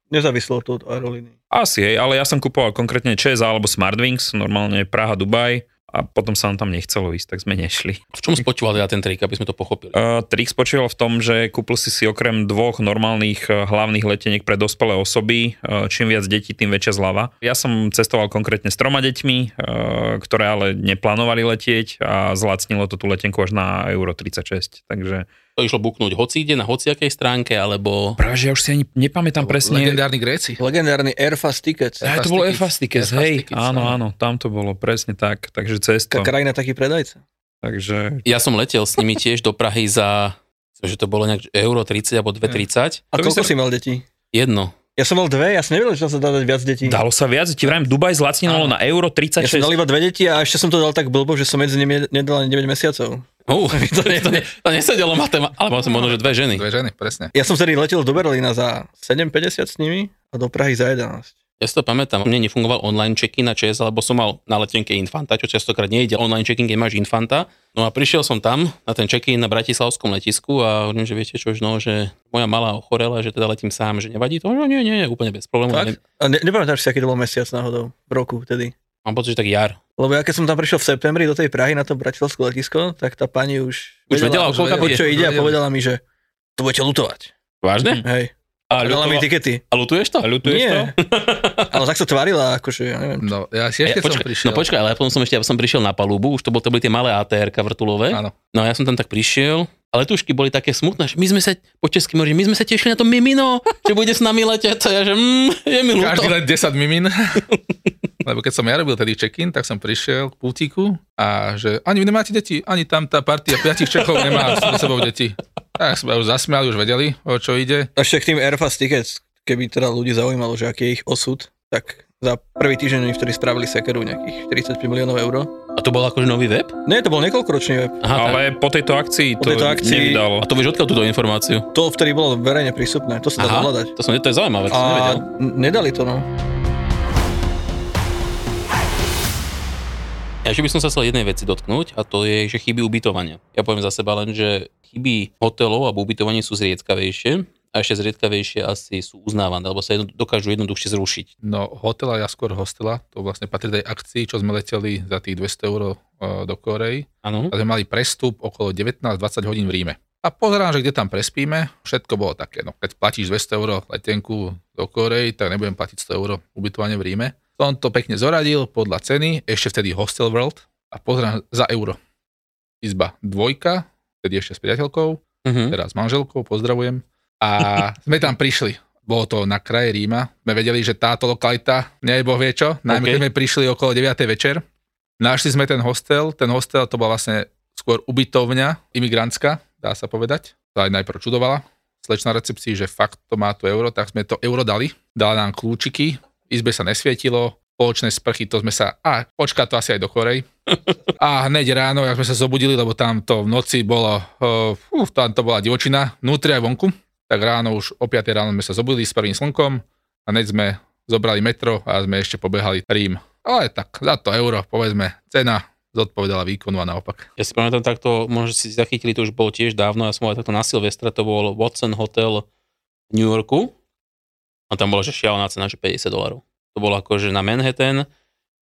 nezávislo to od aerolíny. Asi, hej, ale ja som kupoval konkrétne Česa alebo Smartwings, normálne Praha, Dubaj a potom sa nám tam nechcelo ísť, tak sme nešli. V čom spočíval teda ten trik, aby sme to pochopili? Uh, trik spočíval v tom, že kúpil si si okrem dvoch normálnych uh, hlavných leteniek pre dospelé osoby, uh, čím viac detí, tým väčšia zľava. Ja som cestoval konkrétne s troma deťmi, uh, ktoré ale neplánovali letieť a zlacnilo to tú letenku až na euro 36. Takže To išlo buknúť hoci ide na hociakej stránke, alebo... práve, že ja už si ani nepamätám presne. Legendárni Gréci. Legendárny Airfast Tickets. Aj, to bolo Airfast Tickets, Airfast hej, Tickets, áno, áno. tam to bolo presne tak, takže cesto, Taká krajina taký predajca. takže Ja som letel s nimi tiež do Prahy za... že to bolo nejak euro 30 alebo 2,30. A To koľko si mal detí? Jedno. Ja som mal dve, ja som nevedel, že sa dá dať viac detí. Dalo sa viac, ti vrajím, Dubaj zlacnilo na euro Ja som 36. dal iba dve deti a ešte som to dal tak blbo, že som medzi nimi nedal ani 9 mesiacov. Uh, To nie- to, ne- to nesedelo matema, ale mal som možno, že dve ženy. Dve ženy, presne. Ja som vtedy letel do Berlína za 7,50 s nimi a do Prahy za 11. Ja si to pamätám, mne nefungoval online check-in na ČS, lebo som mal na letenke Infanta, čo častokrát nejde online check-in, keď máš Infanta. No a prišiel som tam na ten check-in na Bratislavskom letisku a hovorím, že viete čo, no, že moja malá ochorela, že teda letím sám, že nevadí to? No, nie, nie, nie, úplne bez problémov. Tak? A ne, nepamätáš si, aký to bol mesiac náhodou v roku vtedy? Mám pocit, že tak jar. Lebo ja keď som tam prišiel v septembri do tej Prahy na to bratislavské letisko, tak tá pani už, Už vedela, o už koľka o čo ide a Vedela. povedala mi, že to budete lutovať. Vážne? Hej. A, Dala mi tikety. a lutuješ to? A ľutuješ to? Nie. Ale tak sa tvárila, akože, ja neviem. No, ja si Ja, ešte som počkaj, prišiel. no počkaj, ale ja potom som ešte, ja som prišiel na palubu, už to, bol, to boli tie malé ATR vrtulové. Áno. No a ja som tam tak prišiel a letušky boli také smutné, že my sme sa, po česky môžem, my sme sa tešili na to mimino, že bude s nami leteť. A ja, že mm, je mi ľúto. Každý len 10 mimin. Lebo keď som ja robil tedy check-in, tak som prišiel k pultíku a že ani vy nemáte deti, ani tam tá partia piatich Čechov nemá so sebou deti. Tak sme už zasmiali, už vedeli, o čo ide. Ešte k tým Airfast Tickets, keby teda ľudí zaujímalo, že aký je ich osud, tak za prvý týždeň oni vtedy spravili sekeru nejakých 45 miliónov eur. A to bol akože nový web? Nie, to bol niekoľkoročný web. Aha, tak. Ale po tejto akcii Po to tejto akcii- nevydalo. A to vieš odkiaľ túto informáciu? To vtedy bolo verejne prístupné, to sa dá dohľadať. to, som, to je zaujímavé, to som A nevedel. n- nedali to, no. Ja ešte by som sa chcel jednej veci dotknúť a to je, že chyby ubytovania. Ja poviem za seba len, že chyby hotelov alebo ubytovanie sú zriedkavejšie a ešte zriedkavejšie asi sú uznávané, alebo sa jedno, dokážu jednoduchšie zrušiť. No hotela, ja skôr hostela, to vlastne patrí tej akcii, čo sme leteli za tých 200 eur e, do Korei. Áno. A sme mali prestup okolo 19-20 hodín v Ríme. A pozerám, že kde tam prespíme, všetko bolo také. No, keď platíš 200 eur letenku do Korei, tak nebudem platiť 100 eur ubytovanie v Ríme. Som to pekne zoradil podľa ceny, ešte vtedy Hostel World a pozerám za euro. Izba dvojka, vtedy ešte s priateľkou, Mhm. teraz s manželkou, pozdravujem. A sme tam prišli. Bolo to na kraji Ríma. Sme vedeli, že táto lokalita, nie boh vie čo, najmä OK. keď sme prišli okolo 9. večer. Našli sme ten hostel, ten hostel to bola vlastne skôr ubytovňa, imigrantská, dá sa povedať. To aj najprv čudovala. Slečna recepcii, že fakt to má to euro, tak sme to euro dali. Dala nám kľúčiky, izbe sa nesvietilo, spoločné sprchy, to sme sa, a počká to asi aj do Korej. A hneď ráno, jak sme sa zobudili, lebo tam to v noci bolo, uh, tam to bola divočina, vnútri aj vonku, tak ráno už o 5 ráno sme sa zobudili s prvým slnkom a hneď sme zobrali metro a sme ešte pobehali Rím. Ale tak, za to euro, povedzme, cena zodpovedala výkonu a naopak. Ja si pamätám takto, možno si zachytili, to už bolo tiež dávno, ja som aj takto na Silvestra, to bol Watson Hotel v New Yorku a tam bola že šialená cena, že 50 dolarov. To bolo akože na Manhattan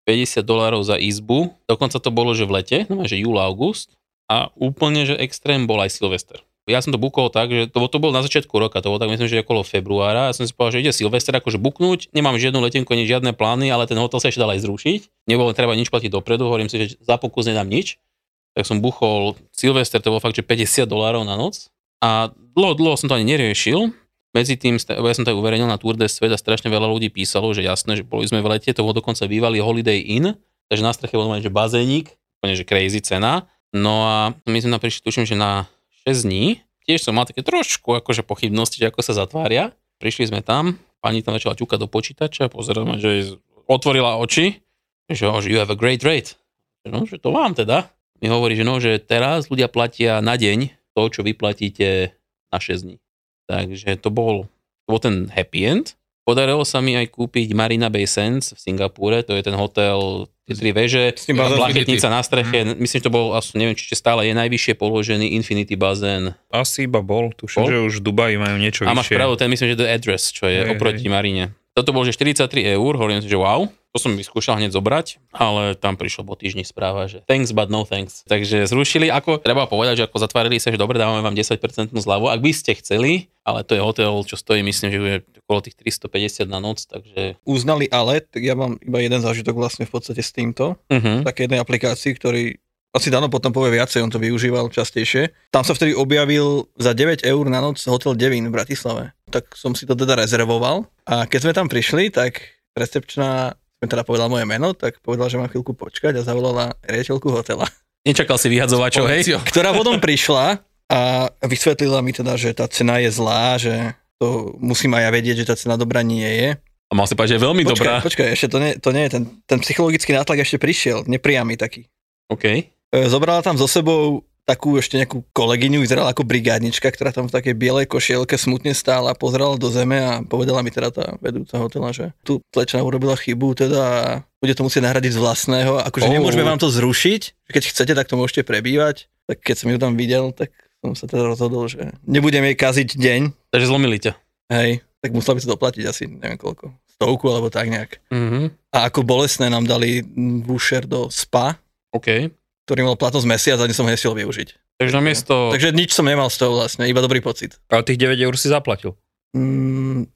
50 dolárov za izbu, dokonca to bolo, že v lete, no že júl, august a úplne, že extrém bol aj Silvester. Ja som to bukol tak, že to, to bolo na začiatku roka, to bolo tak myslím, že okolo februára. Ja som si povedal, že ide Silvester akože buknúť, nemám žiadnu letenku ani žiadne plány, ale ten hotel sa ešte dal aj zrušiť. Nebolo treba nič platiť dopredu, hovorím si, že za pokus nedám nič. Tak som buchol Silvester, to bolo fakt, že 50 dolárov na noc. A dlho, dlho som to ani neriešil. Medzi tým, ja som to uverejnil na Tour de Svet a strašne veľa ľudí písalo, že jasné, že boli sme v lete, to bolo dokonca bývalý Holiday Inn, takže na streche bol normálne, že bazénik, úplne, že crazy cena. No a my sme prišli, tuším, že na 6 dní. Tiež som mal také trošku akože pochybnosti, že ako sa zatvária. Prišli sme tam, pani tam začala ťukať do počítača, pozerám, že otvorila oči, že oh, že you have a great rate. No, že to mám teda. Mi hovorí, že no, že teraz ľudia platia na deň to, čo vyplatíte na 6 dní. Takže to bol, to bol ten happy end. Podarilo sa mi aj kúpiť Marina Bay Sands v Singapúre, to je ten hotel, tie tri veže, plachetnica na streche, myslím, že to bol, asi neviem, či stále je najvyššie položený Infinity bazén. Asi iba bol, tuším, Bol? že už v Dubaji majú niečo A máš vyššie. pravdu, ten myslím, že to je address, čo je Hej, oproti hej. Marine. Toto bol, že 43 eur, hovorím si, že wow, to som vyskúšal hneď zobrať, ale tam prišlo po týždni správa, že thanks but no thanks. Takže zrušili, ako treba povedať, že ako zatvárili sa, že dobre, dávame vám 10% zľavu, ak by ste chceli, ale to je hotel, čo stojí, myslím, že je okolo tých 350 na noc, takže... Uznali ale, tak ja mám iba jeden zážitok vlastne v podstate s týmto, Uh-huh. také jednej aplikácii, ktorý asi Dano potom povie viacej, on to využíval častejšie. Tam sa vtedy objavil za 9 eur na noc hotel Devín v Bratislave. Tak som si to teda rezervoval a keď sme tam prišli, tak recepčná mi teda povedala moje meno, tak povedala, že mám chvíľku počkať a zavolala riaditeľku hotela, Nečakal si vyhadzovačov, hej? Ktorá potom prišla a vysvetlila mi teda, že tá cena je zlá, že to musím aj ja vedieť, že tá cena dobrá nie je. A mal si povedať, že je veľmi Počkaj, dobrá. počkaj, ešte to nie, to nie je, ten, ten psychologický nátlak ešte prišiel, nepriamy taký. OK. E, zobrala tam so sebou takú ešte nejakú kolegyňu, vyzerala ako brigádnička, ktorá tam v takej bielej košielke smutne stála, pozerala do zeme a povedala mi teda tá vedúca hotela, že tu slečna urobila chybu teda a bude to musieť nahradiť z vlastného, akože Oh. nemôžeme vám to zrušiť, keď chcete, tak to môžete prebývať. Tak keď som ju tam videl, tak som sa teda rozhodol, že nebudem jej kaziť deň, Takže zlomili ťa. hej, tak musela by to doplatiť asi neviem koľko, stovku alebo tak nejak. Uh-huh. A ako bolestné nám dali voucher do spa, OK. Ktorý mal platnosť mesiac a ani som ho nestiel využiť. Takže namiesto... Takže nič som nemal z toho vlastne, iba dobrý pocit. Ale tých 9 eur si zaplatil. Mm,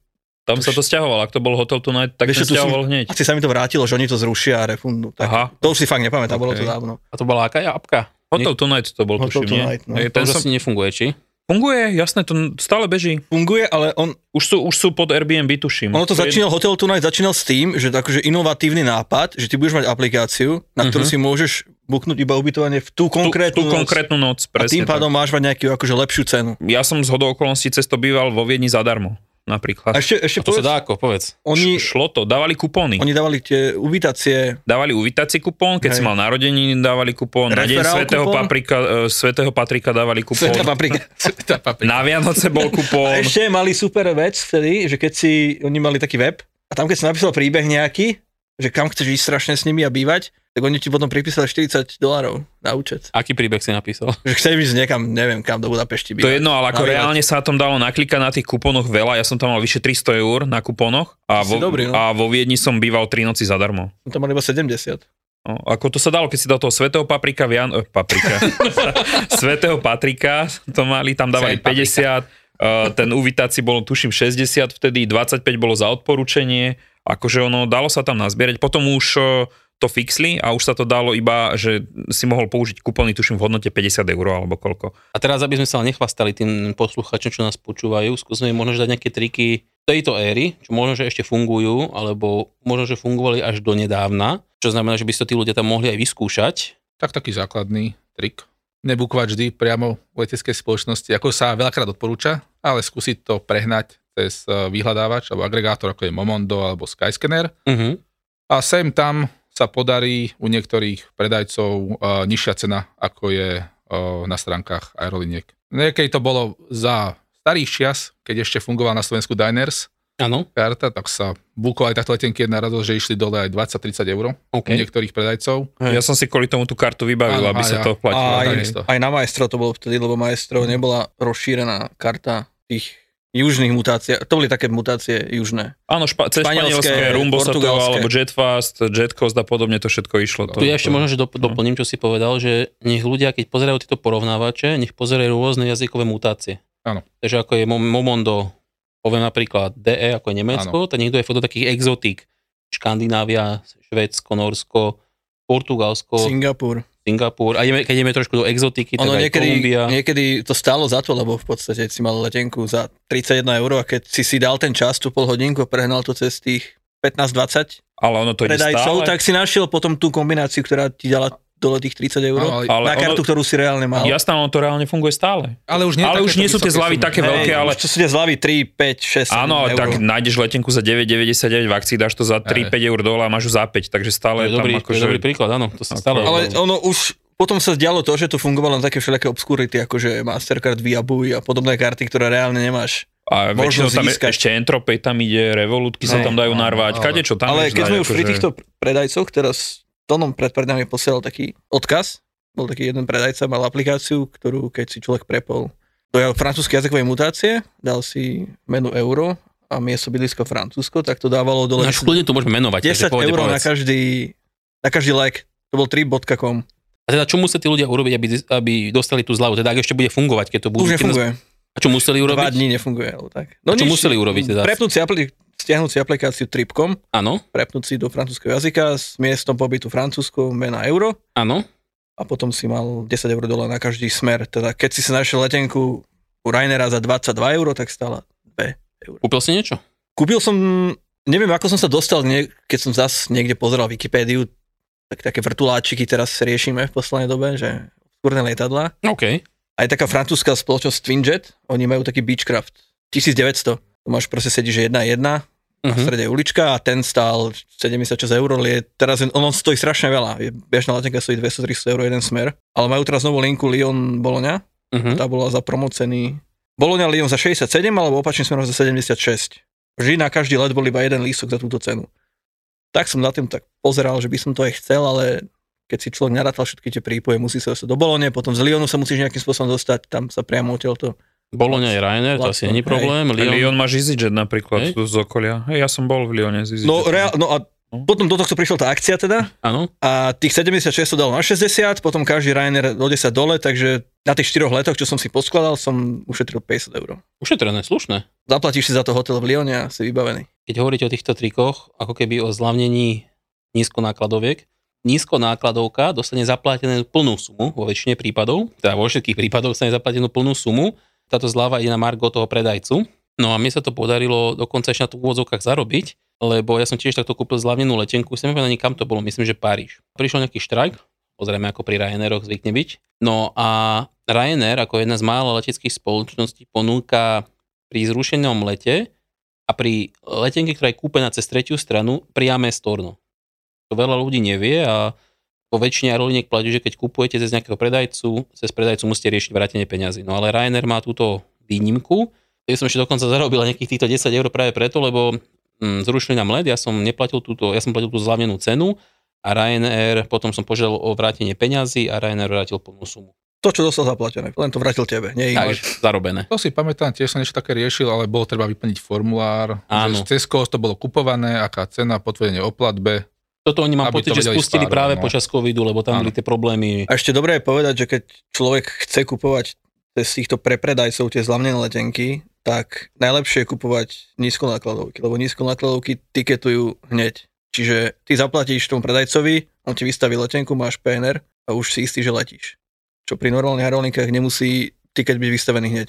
Tam To sa to stiahovalo, ak to bol hotel Tonight, tak Vieš tu som- stiahoval hneď. asi sa mi to vrátilo, že oni to zrušia a refundu. Tak Aha. To už si fakt nepamätám, bolo to dávno. A to bola aká apka? Hotel Tonight to bol, Hotel tuším, nie? Tonight, no. To ten už som... asi nefunguje, či? Funguje, jasné, to stále beží. Funguje, ale on, Už sú, už sú pod Airbnb, tuším. ono to je- začínal, Hotel Tonight začínal s tým, že to akože inovatívny nápad, že ty budeš mať aplikáciu, na ktorú Mhm. si môžeš buknúť iba ubytovanie v tú tú, konkrétnu tú noc. konkrétnu noc, a presne tým pádom tak. máš mať nejakú akože lepšiu cenu. Ja som z hodou okolností cesto býval vo Viedni zadarmo, napríklad. A ešte, ešte A to sa povedz, dá ako, povedz. oni, Šlo to, dávali kupóny. oni dávali tie ubytacie, Dávali uvítací kupón, keď Hej. si mal narodeniny, dávali kupón. Na deň kupón? Paprika, e, svätého Patrika dávali kupón. Sveta paprika. Tá paprika. Na Vianoce bol A kupón. ešte mali super vec vtedy, že keď si, oni mali taký web a tam keď si napísal príbeh nejaký, že kam chceš ísť strašne s nimi a bývať, tak oni ti potom pripísali 40 dolárov na účet. Aký príbeh si napísal? Že chceš ísť niekam, neviem kam, do Budapešti To je jedno, ale ako Na výlet. reálne sa tom dalo naklikať na tých kupónoch veľa. Ja som tam mal vyše 300 eur na kupónoch a vo, dobrý, no. a vo Viedni som býval 3 noci zadarmo. Tam mali iba 70. No, ako to sa dalo, keď si dal toho svetého paprika, Vian... eh, paprika. svetého Patrika, to mali, tam dávali Svet paprika. 50, uh, ten uvítací bol tuším 60 vtedy, 25 bolo za odporúčanie, akože ono, dalo sa tam nazbierať, potom už uh, to fixli a už sa to dalo iba, že si mohol použiť kupóny, tuším, v hodnote 50 eur alebo koľko. A teraz, aby sme sa nechvastali tým posluchačom, čo nás počúvajú, skúsme im možno dať nejaké triky tejto éry, čo možno, že ešte fungujú, alebo možno, že fungovali až do nedávna, čo znamená, že by si to tí ľudia tam mohli aj vyskúšať. Tak taký základný trik. Nebúkovať vždy priamo v leteckej spoločnosti, ako sa veľakrát odporúča, ale skúsiť to prehnať cez eh, vyhľadávač alebo agregátor, ako je Momondo alebo Skyscanner. Uh-huh. A sem tam sa podarí u niektorých predajcov uh, nižšia cena, ako je uh, na stránkach aeroliniek. Niekedy to bolo za starých čias, keď ešte fungoval na Slovensku Diners Áno, karta, tak sa búkovali takto letenky jedna radosť, že išli dole aj 20-30 eur OK. u niektorých predajcov. Hej. Ja som si kvôli tomu tú kartu vybavil, Áno, aby sa ja. to platilo. A aj, takisto. aj na Maestro to bolo vtedy, lebo Maestro nebola rozšírená karta tých južných mutácií. To boli také mutácie južné. Áno, špa- cez Španielské, španielské, Rumbo sa to, portugalské. alebo Jetfast, Jetcost a podobne to všetko išlo. To, Tu ja ešte to- možno, že dop- doplním, čo si povedal, že nech ľudia, keď pozerajú tieto porovnávače, nech pozerajú rôzne jazykové mutácie. Áno. Takže ako je Mo- Momondo, poviem napríklad DE, ako je Nemecko, tak niekto je foto takých exotík. Škandinávia, Švédsko, Norsko, Portugalsko, Singapur. Singapur. A ideme, keď ideme trošku do exotiky, tak Ono aj niekedy, Kolumbia. niekedy to stálo za to, lebo v podstate si mal letenku za 31 eur a keď si si dal ten čas, tú pol hodinku prehnal to cez tých 15-20 Ale ono to predajcov, stále. tak si našiel potom tú kombináciu, ktorá ti dala dole tých 30 eur No, ale- Ale na kartu, ono- ktorú si reálne mal. Jasné, ono to reálne funguje stále. Ale už nie, Ale už nie sú tie zľavy také Hej, veľké, ale to sú tie zľavy 3, 5, 6, 7 áno, eur. tak nájdeš letenku za 9,99 v akcii, dáš to za 3-5 eur dole a máš ju za 5, takže To stále je tam dobrý, to akože... je dobrý príklad, áno, to sa stalo. Ale ono už potom sa zdialo to, že tu fungovalo len také všelijaké obskurity, ako že Mastercard, Viabuj a podobné karty, ktoré reálne nemáš. A väčšinou tam získať. ešte Entropay tam ide, Revolutky sa tam dajú narvať, ale- kade čo tam Ale keď sme už pri akože- týchto predajcoch, teraz Tonom pred prednami posielal taký odkaz, bol taký jeden predajca, mal aplikáciu, ktorú keď si človek prepol do francúzskej jazykovej mutácie, dal si menu euro a miesto bydlisko Francúzsko, tak to dávalo dole Naš kľudne to môžeme menovať. 10 takže pohode, eur na každý, na každý like. To bol 3.com. A teda čo musia tí ľudia urobiť, aby, aby dostali tú zľavu? Teda ak ešte bude fungovať, keď to budú... Už keď nás- nefunguje. A čo museli Dva urobiť? dní nefunguje. Ale tak. A čo museli urobiť teda? Prepnúť si, apli- stiahnuť si aplikáciu Tripcom, Áno, prepnúť si do francúzského jazyka s miestom pobytu Francúzsko, mena euro áno. a potom si mal 10 eur dole na každý smer. Teda keď si sa našiel letenku u Rainera za 22 eur, tak stála 2 eur. Kúpil si niečo? Kúpil som, neviem ako som sa dostal, keď som zase niekde pozeral Wikipédiu, tak také vrtuláčiky teraz riešime v poslednej dobe, že obskúrne lietadla. OK. Aj taká francúzska spoločnosť Twinjet, oni majú taký Beechcraft 1900. Máš proste sedíš jedna jedna, v Uh-huh. strede je ulička a ten stál 76 eur, je, teraz je- ono stojí strašne veľa. Je, bežná letenka stojí 200-300 eur jeden smer, ale majú teraz novú linku Lyon Bologna, Uh-huh. tá bola za promo ceny Bologna Lyon za 67 alebo opačným smerom za 76. Vždy na každý let bol iba jeden lístok za túto cenu. Tak som na tým tak pozeral, že by som to aj chcel, ale keď si človek narátal všetky tie prípoje, musí sa dostať do Bolone, potom z Lyonu sa musíš nejakým spôsobom dostať, tam sa priamo odtiaľto. Bologna je Ryanair, to asi Lacno, není hej. problém. Lyon, Lyon, Lyon máš EasyJet napríklad Hej. z okolia. Hej, ja som bol v Lyone z EasyJet. No, reál, no a No. potom do tohto prišla tá akcia teda áno. a tých 76 to dal na 60, potom každý Ryanair o 10 dole, takže na tých 4 letoch, čo som si poskladal, som ušetril 50 eur. Ušetrené, slušné. Zaplatíš si za to hotel v Lyone a si vybavený. Keď hovoríte o týchto trikoch, ako keby o zľavnení nízkonákladoviek, nízkonákladovka dostane zaplatenú plnú sumu vo väčšine prípadov, teda vo všetkých prípadoch dostane zaplatenú plnú sumu. Táto zľava ide na margo toho predajcu. No a mne sa to podarilo dokonca ešte na v úvodzovkách zarobiť, lebo ja som tiež takto kúpil zľavnenú letenku, si ani kam to bolo, myslím, že Paríž. Prišiel nejaký štrajk, pozrieme ako pri Ryanairoch zvykne byť. No a Ryanair ako jedna z mála leteckých spoločností ponúka pri zrušenom lete a pri letenke, ktorá je kúpená cez tretiu stranu, priame storno. To veľa ľudí nevie a po väčšine aerolíniek platí, že keď kupujete cez nejakého predajcu, cez predajcu musíte riešiť vrátenie peňazí. No ale Ryanair má túto výnimku, kde som ešte dokonca zarobil nejakých týchto 10 eur práve preto, lebo hm, zrušili nám let, ja som neplatil túto, ja som platil tú zľavnenú cenu a Ryanair, potom som požiadal o vrátenie peňazí a Ryanair vrátil plnú sumu. To, čo dostal zaplatené, len to vrátil tebe, nie im. Takže zarobené. To si pamätám, tiež som niečo také riešil, ale bolo treba vyplniť formulár. Áno. Že cez koho to bolo kupované, aká cena, potvrdenie o platbe. Toto oni mám pocit, že spustili spárovať, práve no. počas covidu, lebo tam Áno. boli tie problémy. A ešte dobré je povedať, že keď človek chce kupovať cez týchto prepredajcov tie zľavnené letenky, tak najlepšie je kupovať nízkonákladovky, lebo nízkonákladovky tiketujú hneď. Čiže ty zaplatíš tomu predajcovi, on ti vystaví letenku, máš PNR a už si istý, že letíš. Čo pri normálnych aerolinkách nemusí tiket byť vystavený hneď.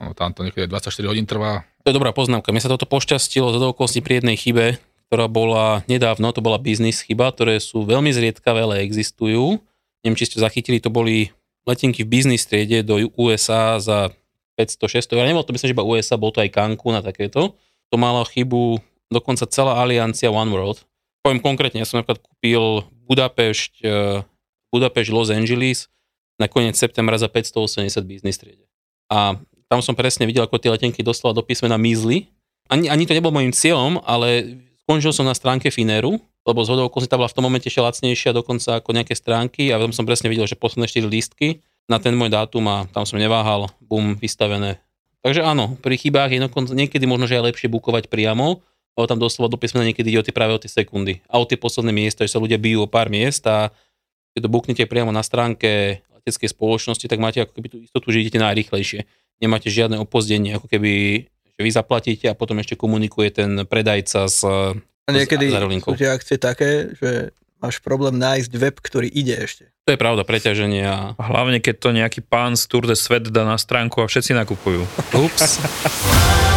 Ono, tam to niekedy 24 hodín trvá. To je dobrá poznámka. Mne sa toto pošťastilo z okolností pri jednej chybe, ktorá bola nedávno, to bola biznis chyba, ktoré sú veľmi zriedkavé, ale existujú. Neviem, či ste zachytili, to boli letenky v biznis triede do USA za 500-600 eur. Nebolo to myslím, že iba USA, bol to aj Cancún a takéto. To mala chybu dokonca celá aliancia One World. Poviem konkrétne, ja som napríklad kúpil Budapešť, eh, Budapešť Los Angeles na koniec septembra za 580 biznis triede. A tam som presne videl, ako tie letenky doslova do písmena mizli. Ani, ani to nebol môjim cieľom, ale skončil som na stránke Fineru, lebo z hodou tá bola v tom momente ešte lacnejšia dokonca ako nejaké stránky a tam som presne videl, že posledné 4 lístky na ten môj dátum a tam som neváhal, bum, vystavené. Takže áno, pri chybách je niekedy možno, že je lepšie bukovať priamo, lebo tam doslova do písmena niekedy ide o tie práve o tie sekundy a o tie posledné miesta, že sa ľudia bijú o pár miest a keď to buknete priamo na stránke leteckej spoločnosti, tak máte ako keby tú istotu, že idete najrýchlejšie. Nemáte žiadne opozdenie, ako keby že vy zaplatíte a potom ešte komunikuje ten predajca s... A niekedy S sú tie akcie také, že máš problém nájsť web, ktorý ide ešte. To je pravda, preťaženie a... A Hlavne, keď to nejaký pán z Tour de Svet dá na stránku a všetci nakupujú. Ups.